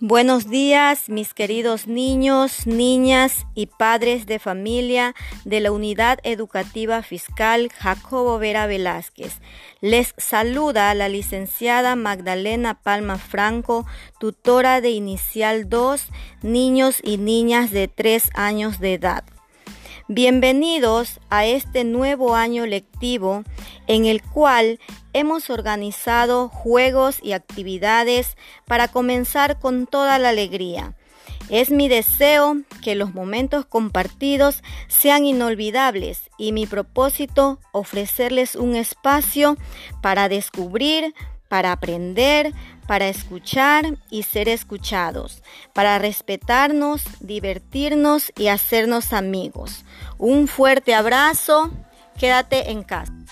Buenos días, mis queridos niños, niñas y padres de familia de la Unidad Educativa Fiscal Jacobo Vera Velázquez. Les saluda la licenciada Magdalena Palma Franco, tutora de Inicial 2, niños y niñas de 3 años de edad. Bienvenidos a este nuevo año lectivo en el cual hemos organizado juegos y actividades para comenzar con toda la alegría. Es mi deseo que los momentos compartidos sean inolvidables y mi propósito ofrecerles un espacio para descubrir, para aprender, para escuchar y ser escuchados, para respetarnos, divertirnos y hacernos amigos. Un fuerte abrazo, quédate en casa.